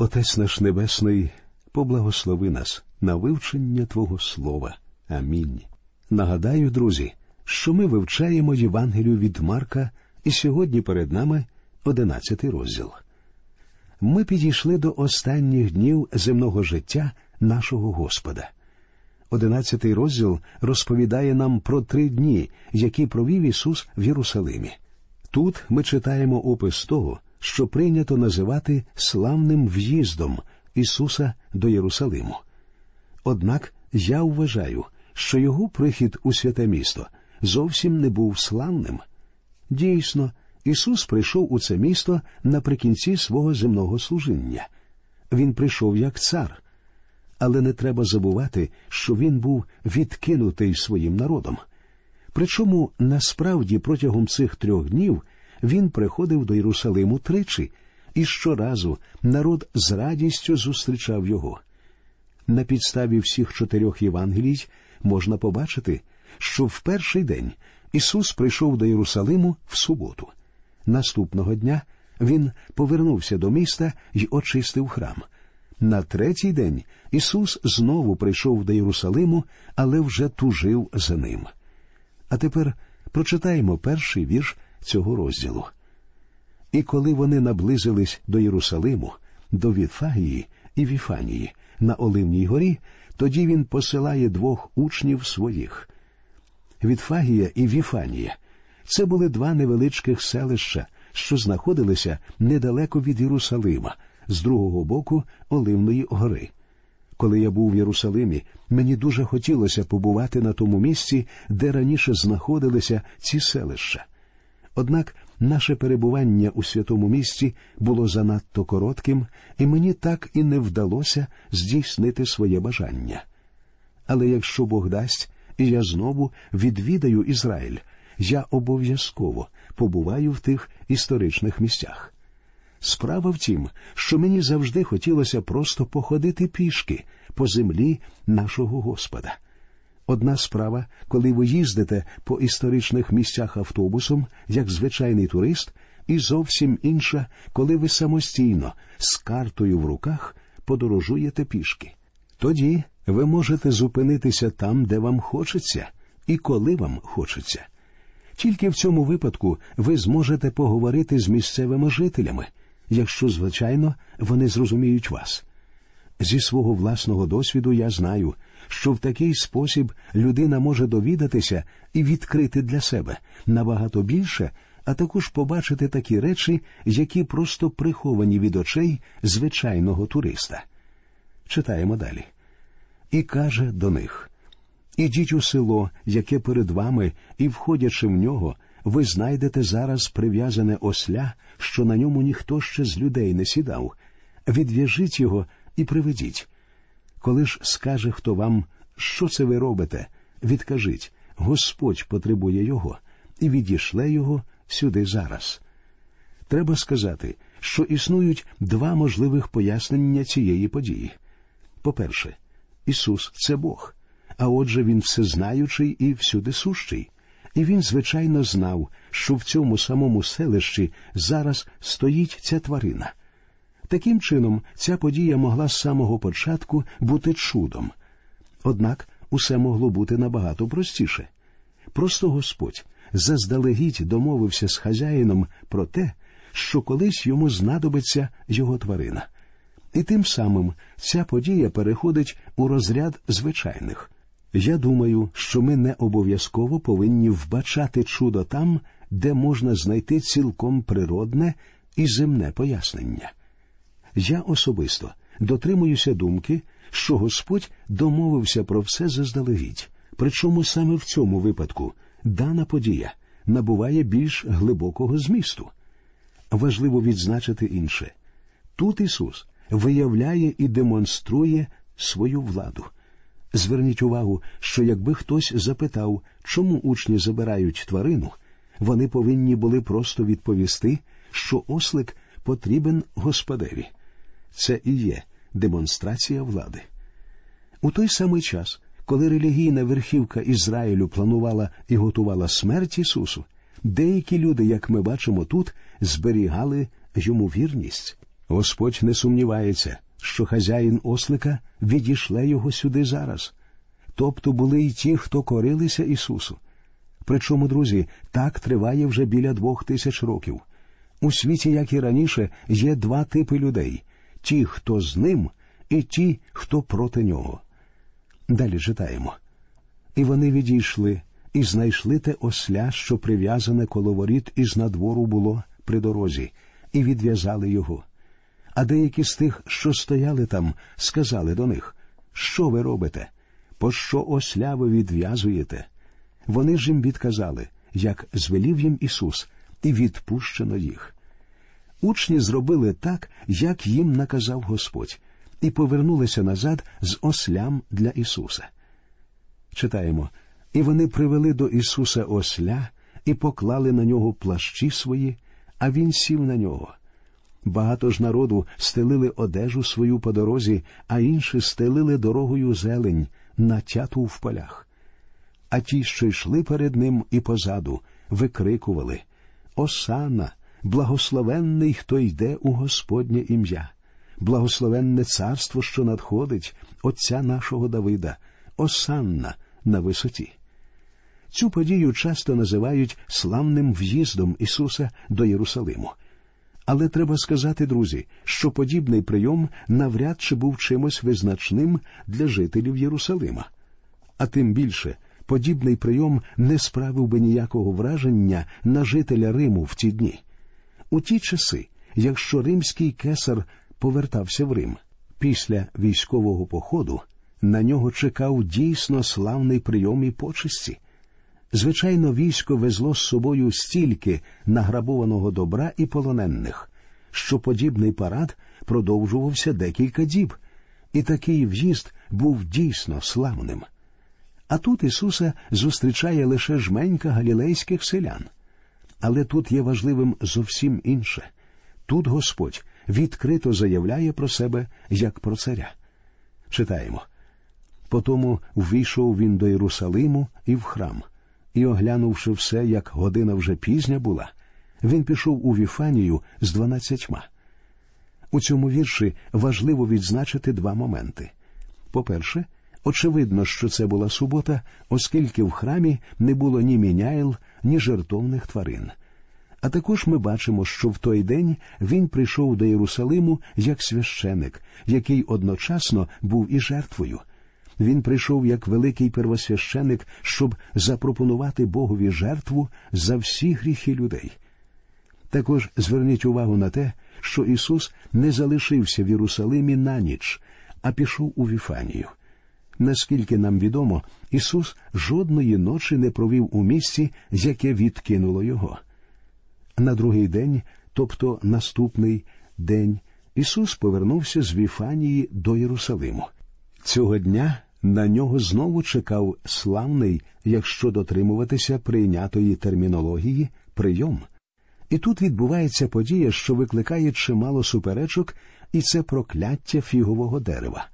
Отець наш Небесний, поблагослови нас на вивчення Твого Слова. Амінь. Нагадаю, друзі, що ми вивчаємо Євангелію від Марка, і сьогодні перед нами одинадцятий розділ. Ми підійшли до останніх днів земного життя нашого Господа. Одинадцятий розділ розповідає нам про три дні, які провів Ісус в Єрусалимі. Тут ми читаємо опис того, що прийнято називати славним в'їздом Ісуса до Єрусалиму. Однак я вважаю, що його прихід у святе місто зовсім не був славним. Дійсно, Ісус прийшов у це місто наприкінці свого земного служіння. Він прийшов як цар, але не треба забувати, що він був відкинутий своїм народом. Причому насправді протягом цих трьох днів він приходив до Єрусалиму тричі, і щоразу народ з радістю зустрічав його. На підставі всіх чотирьох Євангелій можна побачити, що в перший день Ісус прийшов до Єрусалиму в суботу. Наступного дня він повернувся до міста й очистив храм. На третій день Ісус знову прийшов до Єрусалиму, але вже тужив за ним. А тепер прочитаємо перший вірш цього розділу. І коли вони наблизились до Єрусалиму, до Віфагії і Віфанії на Оливній горі, тоді він посилає двох учнів своїх. Вітфагія і Віфанія це були два невеличких селища, що знаходилися недалеко від Єрусалима, з другого боку Оливної гори. Коли я був в Єрусалимі, мені дуже хотілося побувати на тому місці, де раніше знаходилися ці селища. Однак наше перебування у святому місті було занадто коротким, і мені так і не вдалося здійснити своє бажання. Але якщо Бог дасть, і я знову відвідаю Ізраїль, я обов'язково побуваю в тих історичних місцях. Справа в тім, що мені завжди хотілося просто походити пішки по землі нашого Господа. Одна справа, коли ви їздите по історичних місцях автобусом, як звичайний турист, і зовсім інша, коли ви самостійно з картою в руках подорожуєте пішки. Тоді ви можете зупинитися там, де вам хочеться, і коли вам хочеться. Тільки в цьому випадку ви зможете поговорити з місцевими жителями, якщо, звичайно, вони зрозуміють вас. Зі свого власного досвіду я знаю, що в такий спосіб людина може довідатися і відкрити для себе набагато більше, а також побачити такі речі, які просто приховані від очей звичайного туриста. Читаємо далі. І каже до них Ідіть у село, яке перед вами, і, входячи в нього, ви знайдете зараз прив'язане осля, що на ньому ніхто ще з людей не сідав. Відв'яжіть його і приведіть. Коли ж скаже хто вам, що це ви робите, відкажіть Господь потребує його, і відійшле його сюди зараз. Треба сказати, що існують два можливих пояснення цієї події. По-перше, Ісус це Бог, а отже, Він всезнаючий і всюди сущий. І він, звичайно, знав, що в цьому самому селищі зараз стоїть ця тварина. Таким чином, ця подія могла з самого початку бути чудом. Однак усе могло бути набагато простіше. Просто Господь заздалегідь домовився з хазяїном про те, що колись йому знадобиться його тварина. І тим самим ця подія переходить у розряд звичайних. Я думаю, що ми не обов'язково повинні вбачати чудо там, де можна знайти цілком природне і земне пояснення. Я особисто дотримуюся думки, що Господь домовився про все заздалегідь, причому саме в цьому випадку дана подія набуває більш глибокого змісту. Важливо відзначити інше тут Ісус виявляє і демонструє свою владу. Зверніть увагу, що якби хтось запитав, чому учні забирають тварину, вони повинні були просто відповісти, що ослик потрібен Господеві. Це і є демонстрація влади. У той самий час, коли релігійна верхівка Ізраїлю планувала і готувала смерть Ісусу, деякі люди, як ми бачимо тут, зберігали йому вірність. Господь не сумнівається, що хазяїн ослика відійшле його сюди зараз. Тобто були й ті, хто корилися Ісусу. Причому, друзі, так триває вже біля двох тисяч років. У світі, як і раніше, є два типи людей ті, хто з ним, і ті, хто проти нього. Далі читаємо. І вони відійшли і знайшли те осля, що прив'язане коло воріт із надвору було при дорозі, і відв'язали його. А деякі з тих, що стояли там, сказали до них Що ви робите? Пощо осля ви відв'язуєте? Вони ж їм відказали, як звелів їм Ісус, і відпущено їх. Учні зробили так, як їм наказав Господь, і повернулися назад з ослям для Ісуса. Читаємо і вони привели до Ісуса осля і поклали на нього плащі свої, а він сів на нього. Багато ж народу стелили одежу свою по дорозі, а інші стелили дорогою зелень, натяту в полях. А ті, що йшли перед ним і позаду, викрикували Осана, благословенний, хто йде у Господнє ім'я, благословенне царство, що надходить, Отця нашого Давида, Осанна на висоті. Цю подію часто називають славним в'їздом Ісуса до Єрусалиму. Але треба сказати, друзі, що подібний прийом навряд чи був чимось визначним для жителів Єрусалима. А тим більше подібний прийом не справив би ніякого враження на жителя Риму в ті дні. У ті часи, якщо римський кесар повертався в Рим після військового походу, на нього чекав дійсно славний прийом і почесті. Звичайно, військо везло з собою стільки награбованого добра і полонених, що подібний парад продовжувався декілька діб, і такий в'їзд був дійсно славним. А тут Ісуса зустрічає лише жменька галілейських селян. Але тут є важливим зовсім інше тут Господь відкрито заявляє про себе як про царя. Читаємо. Потому ввійшов він до Єрусалиму і в храм і, оглянувши все, як година вже пізня була, він пішов у Віфанію з дванадцятьма. У цьому вірші важливо відзначити два моменти. По-перше, очевидно, що це була субота, оскільки в храмі не було ні міняйл, ні жертовних тварин. А також ми бачимо, що в той день він прийшов до Єрусалиму як священик, який одночасно був і жертвою. Він прийшов як великий первосвященик, щоб запропонувати Богові жертву за всі гріхи людей. Також зверніть увагу на те, що Ісус не залишився в Єрусалимі на ніч, а пішов у Віфанію. Наскільки нам відомо, Ісус жодної ночі не провів у місці, яке відкинуло його. На другий день, тобто наступний день, Ісус повернувся з Віфанії до Єрусалиму. Цього дня на нього знову чекав славний, якщо дотримуватися прийнятої термінології, прийом. І тут відбувається подія, що викликає чимало суперечок, і це прокляття фігового дерева.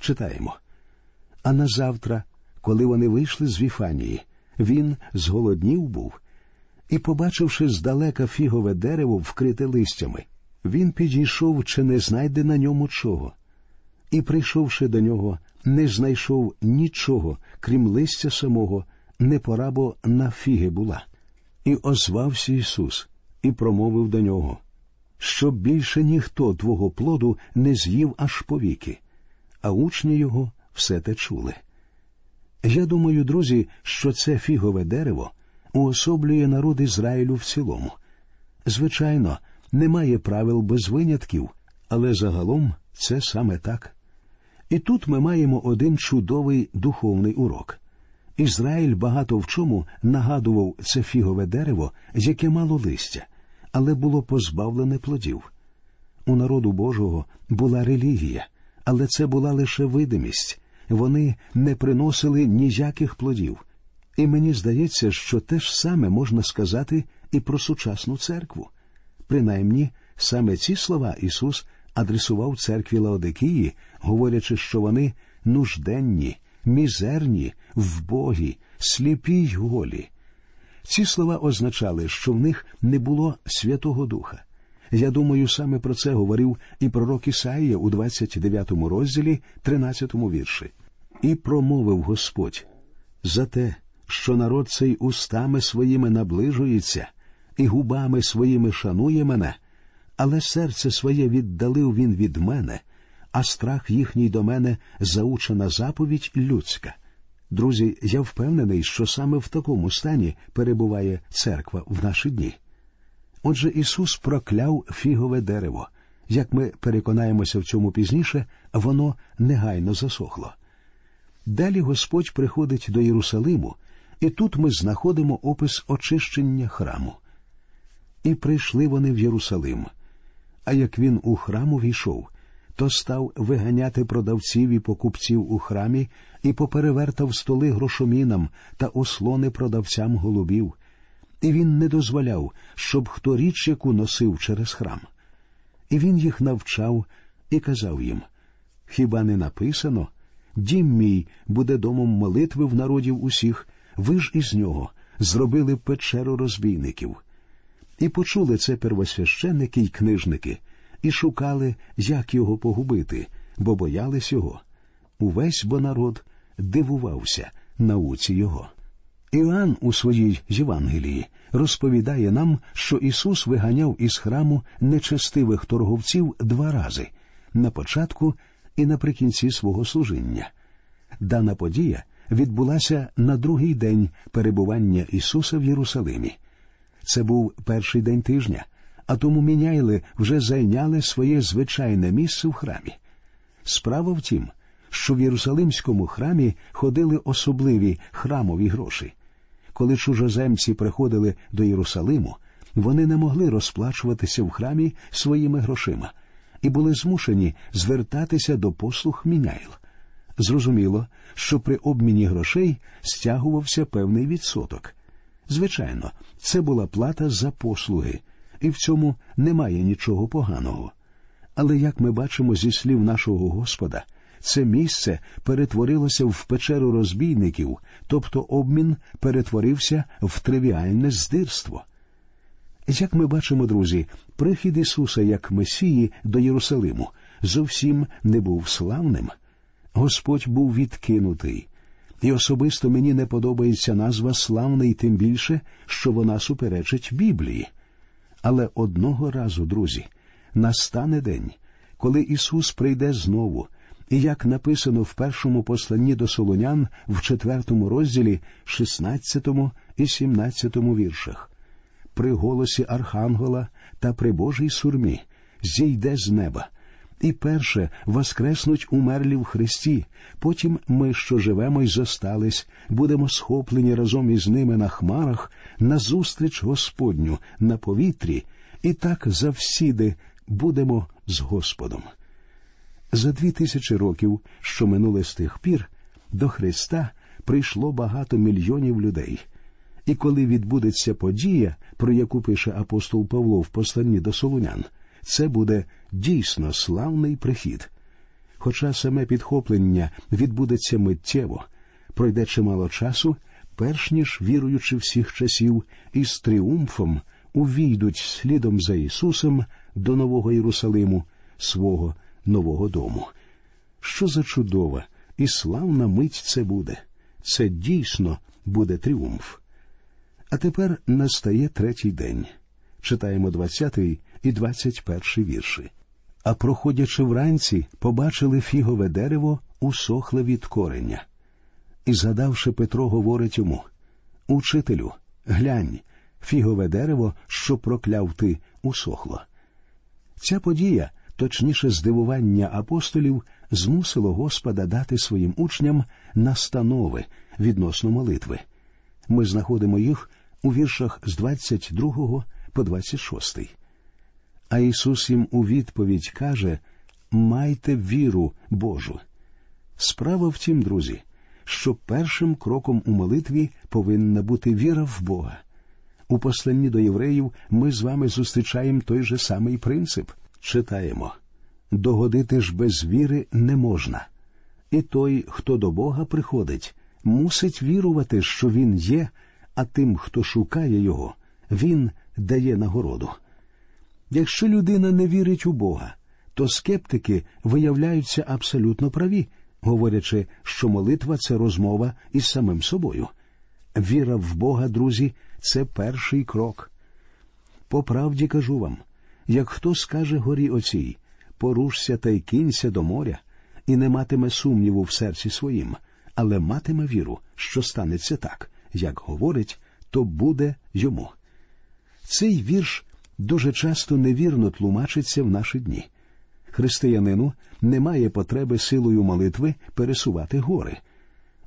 Читаємо. А на завтра, коли вони вийшли з Віфанії, він зголоднів був, і, побачивши здалека фігове дерево, вкрите листями, він підійшов, чи не знайде на ньому чого. І, прийшовши до нього, не знайшов нічого, крім листя самого, не пора бо на фіги була. І озвався Ісус і промовив до нього, щоб більше ніхто твого плоду не з'їв аж повіки, а учні його все те чули. Я думаю, друзі, що це фігове дерево уособлює народ Ізраїлю в цілому. Звичайно, немає правил без винятків, але загалом це саме так. І тут ми маємо один чудовий духовний урок. Ізраїль багато в чому нагадував це фігове дерево, яке мало листя, але було позбавлене плодів. У народу Божого була релігія, але це була лише видимість. Вони не приносили ніяких плодів. І мені здається, що те ж саме можна сказати і про сучасну церкву. Принаймні, саме ці слова Ісус адресував церкві Лаодикії, говорячи, що вони нужденні, мізерні, вбогі, сліпі й голі. Ці слова означали, що в них не було Святого Духа. Я думаю, саме про це говорив і пророк Ісаїя у 29 розділі, 13 вірші. І промовив Господь за те, що народ цей устами своїми наближується, і губами своїми шанує мене, але серце своє віддалив він від мене, а страх їхній до мене заучена заповідь людська. Друзі, я впевнений, що саме в такому стані перебуває церква в наші дні. Отже, Ісус прокляв фігове дерево. Як ми переконаємося в цьому пізніше, воно негайно засохло. Далі Господь приходить до Єрусалиму, і тут ми знаходимо опис очищення храму. І прийшли вони в Єрусалим. А як він у храму війшов, то став виганяти продавців і покупців у храмі і поперевертав столи грошомінам та ослони продавцям голубів, і він не дозволяв, щоб хто річ яку носив через храм. І він їх навчав і казав їм Хіба не написано? Дім мій буде домом молитви в народів усіх, ви ж із нього зробили печеру розбійників. І почули це первосвященники й книжники, і шукали, як його погубити, бо боялись його. Увесь бо народ дивувався науці його. Іоанн у своїй Євангелії розповідає нам, що Ісус виганяв із храму нечестивих торговців два рази на початку і наприкінці свого служіння. Дана подія відбулася на другий день перебування Ісуса в Єрусалимі. Це був перший день тижня, а тому міняйли вже зайняли своє звичайне місце в храмі. Справа в тім, що в Єрусалимському храмі ходили особливі храмові гроші. Коли чужоземці приходили до Єрусалиму, вони не могли розплачуватися в храмі своїми грошима і були змушені звертатися до послуг міняйл. Зрозуміло, що при обміні грошей стягувався певний відсоток. Звичайно, це була плата за послуги, і в цьому немає нічого поганого. Але як ми бачимо зі слів нашого Господа, це місце перетворилося в печеру розбійників, тобто обмін перетворився в тривіальне здирство. Як ми бачимо, друзі, прихід Ісуса як Месії до Єрусалиму зовсім не був славним. Господь був відкинутий, і особисто мені не подобається назва славний, тим більше, що вона суперечить Біблії. Але одного разу, друзі, настане день, коли Ісус прийде знову, і як написано в першому посланні до Солонян в четвертому розділі, 16 і 17 віршах, при голосі Архангела та при Божій сурмі зійде з неба. І перше воскреснуть умерлі в Христі, потім ми, що живемо й зостались, будемо схоплені разом із ними на хмарах, назустріч Господню на повітрі, і так завсіди будемо з Господом. За дві тисячі років, що минули з тих пір, до Христа прийшло багато мільйонів людей. І коли відбудеться подія, про яку пише апостол Павло в посланні до Солунян, це буде дійсно славний прихід. Хоча саме підхоплення відбудеться миттєво, пройде чимало часу, перш ніж віруючи всіх часів, із тріумфом увійдуть слідом за Ісусом до Нового Єрусалиму, свого нового дому. Що за чудова і славна мить це буде. Це дійсно буде тріумф. А тепер настає третій день. Читаємо 20 і 21 вірші. А проходячи вранці, побачили фігове дерево, усохле від кореня. І, згадавши Петро, говорить йому Учителю, глянь, фігове дерево, що прокляв ти, усохло. Ця подія точніше здивування апостолів змусило Господа дати своїм учням настанови відносно молитви. Ми знаходимо їх у віршах з 22 по 26. А Ісус їм у відповідь каже Майте віру Божу. Справа в тім, друзі, що першим кроком у молитві повинна бути віра в Бога. У посланні до євреїв ми з вами зустрічаємо той же самий принцип читаємо догодити ж без віри не можна. І той, хто до Бога приходить, мусить вірувати, що Він є, а тим, хто шукає Його, Він дає нагороду. Якщо людина не вірить у Бога, то скептики виявляються абсолютно праві, говорячи, що молитва це розмова із самим собою. Віра в Бога, друзі, це перший крок. По правді кажу вам як хто скаже горі оцій, порушся та й кинься до моря, і не матиме сумніву в серці своїм, але матиме віру, що станеться так, як говорить, то буде йому. Цей вірш дуже часто невірно тлумачиться в наші дні. Християнину немає потреби силою молитви пересувати гори.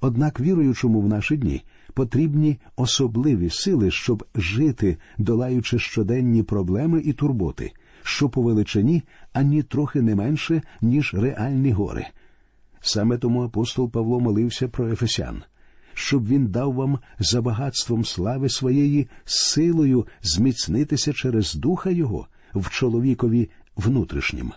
Однак віруючому в наші дні потрібні особливі сили, щоб жити, долаючи щоденні проблеми і турботи, що по величині ані трохи не менше, ніж реальні гори. Саме тому апостол Павло молився про Ефесян, щоб він дав вам за багатством слави своєї силою зміцнитися через духа Його в чоловікові внутрішнім.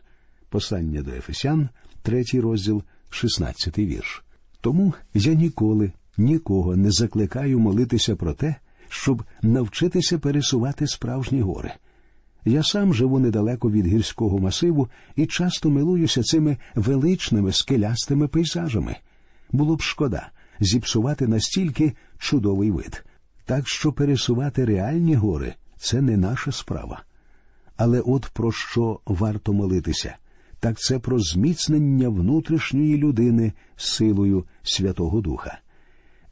Послання до Ефесян, третій розділ, шістнадцятий вірш. Тому я ніколи нікого не закликаю молитися про те, щоб навчитися пересувати справжні гори. Я сам живу недалеко від гірського масиву і часто милуюся цими величними скелястими пейзажами. Було б шкода зіпсувати настільки чудовий вид. Так що пересувати реальні гори це не наша справа. Але от про що варто молитися, так це про зміцнення внутрішньої людини силою Святого Духа.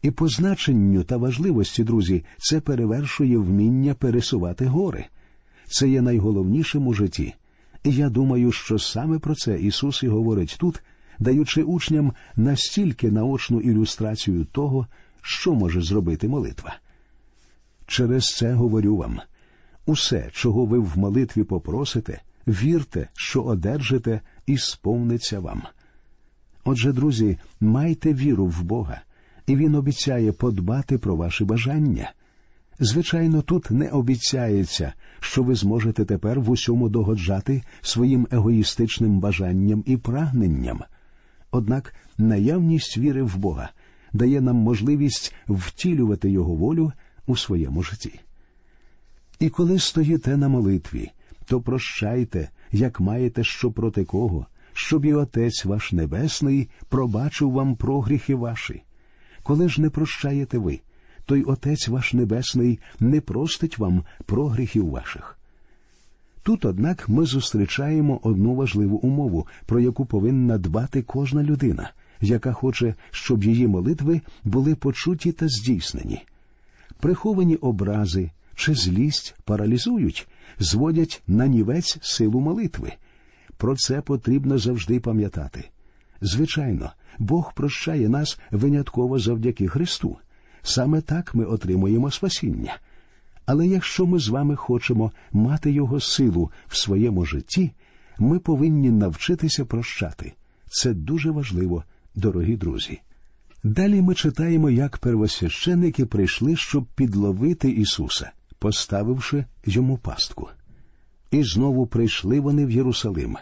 І по значенню та важливості, друзі, це перевершує вміння пересувати гори. Це є найголовнішим у житті. І я думаю, що саме про це Ісус і говорить тут, даючи учням настільки наочну ілюстрацію того, що може зробити молитва. Через це говорю вам усе, чого ви в молитві попросите, вірте, що одержите, і сповниться вам. Отже, друзі, майте віру в Бога і він обіцяє подбати про ваші бажання. Звичайно, тут не обіцяється, що ви зможете тепер в усьому догоджати своїм егоїстичним бажанням і прагненням. Однак наявність віри в Бога дає нам можливість втілювати Його волю у своєму житті. І коли стоїте на молитві, то прощайте, як маєте що проти кого, щоб і Отець ваш Небесний пробачив вам прогріхи ваші. Коли ж не прощаєте ви, той Отець ваш Небесний не простить вам прогріхів ваших. Тут, однак, ми зустрічаємо одну важливу умову, про яку повинна дбати кожна людина, яка хоче, щоб її молитви були почуті та здійснені. Приховані образи чи злість паралізують, зводять на нівець силу молитви. Про це потрібно завжди пам'ятати. Звичайно, Бог прощає нас винятково завдяки Христу. Саме так ми отримуємо спасіння. Але якщо ми з вами хочемо мати Його силу в своєму житті, ми повинні навчитися прощати. Це дуже важливо, дорогі друзі. Далі ми читаємо, як первосвященники прийшли, щоб підловити Ісуса, поставивши йому пастку. І знову прийшли вони в Єрусалим.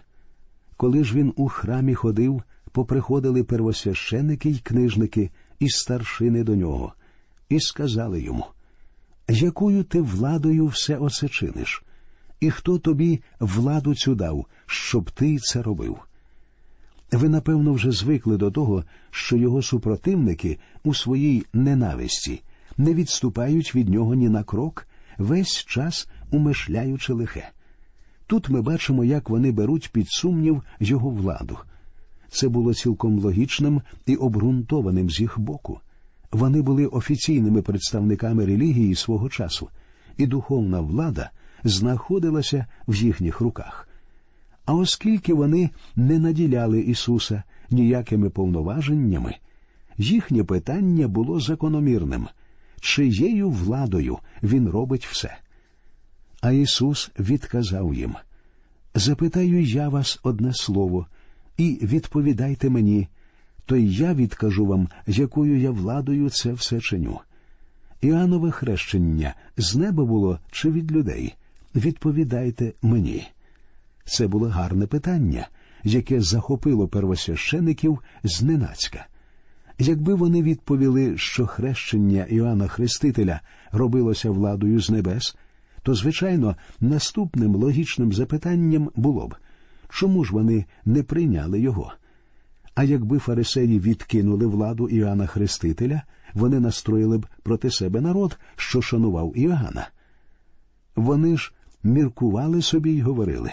Коли ж він у храмі ходив, поприходили первосвященики й книжники і старшини до нього, і сказали йому, якою ти владою все оце чиниш, і хто тобі владу цю дав, щоб ти це робив? Ви, напевно, вже звикли до того, що його супротивники у своїй ненависті не відступають від нього ні на крок, весь час умишляючи лихе. Тут ми бачимо, як вони беруть під сумнів його владу, це було цілком логічним і обґрунтованим з їх боку. Вони були офіційними представниками релігії свого часу, і духовна влада знаходилася в їхніх руках. А оскільки вони не наділяли Ісуса ніякими повноваженнями, їхнє питання було закономірним чиєю владою Він робить все. А Ісус відказав їм Запитаю я вас одне слово і відповідайте мені, то й я відкажу вам, якою я владою це все чиню. Іоаннове хрещення з неба було чи від людей? Відповідайте мені. Це було гарне питання, яке захопило первосвящеників зненацька. Якби вони відповіли, що хрещення Іоанна Хрестителя робилося владою з небес, то, звичайно, наступним логічним запитанням було б чому ж вони не прийняли його? А якби фарисеї відкинули владу Іоанна Хрестителя, вони настроїли б проти себе народ, що шанував Іоанна. Вони ж міркували собі й говорили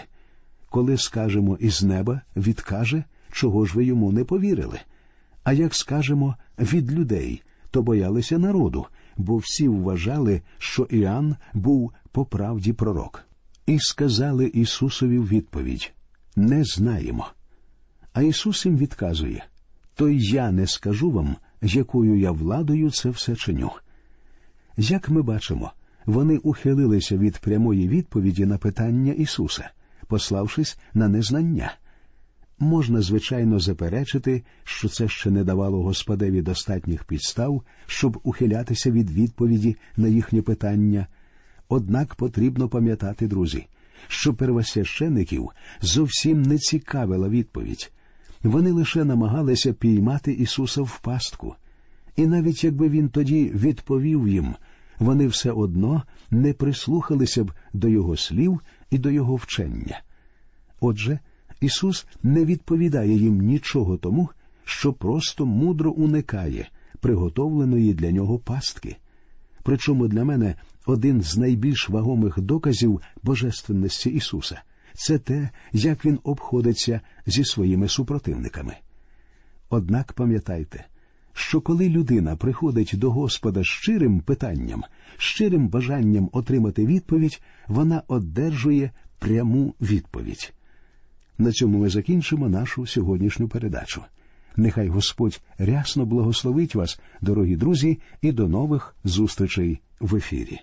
коли скажемо із неба, відкаже, чого ж ви йому не повірили. А як скажемо від людей, то боялися народу, бо всі вважали, що Іоанн був по правді пророк. І сказали Ісусові в відповідь Не знаємо. А Ісус їм відказує То й я не скажу вам, якою я владою це все чиню. Як ми бачимо, вони ухилилися від прямої відповіді на питання Ісуса, пославшись на незнання. Можна, звичайно, заперечити, що це ще не давало Господеві достатніх підстав, щоб ухилятися від відповіді на їхнє питання. Однак потрібно пам'ятати, друзі, що первосвящеників зовсім не цікавила відповідь. Вони лише намагалися піймати Ісуса в пастку. І навіть якби він тоді відповів їм, вони все одно не прислухалися б до Його слів і до Його вчення. Отже, Ісус не відповідає їм нічого тому, що просто мудро уникає приготовленої для нього пастки. Причому для мене один з найбільш вагомих доказів Божественності Ісуса це те, як Він обходиться зі своїми супротивниками. Однак пам'ятайте, що коли людина приходить до Господа щирим питанням, щирим бажанням отримати відповідь, вона одержує пряму відповідь. На цьому ми закінчимо нашу сьогоднішню передачу. Нехай Господь рясно благословить вас, дорогі друзі, і до нових зустрічей в ефірі.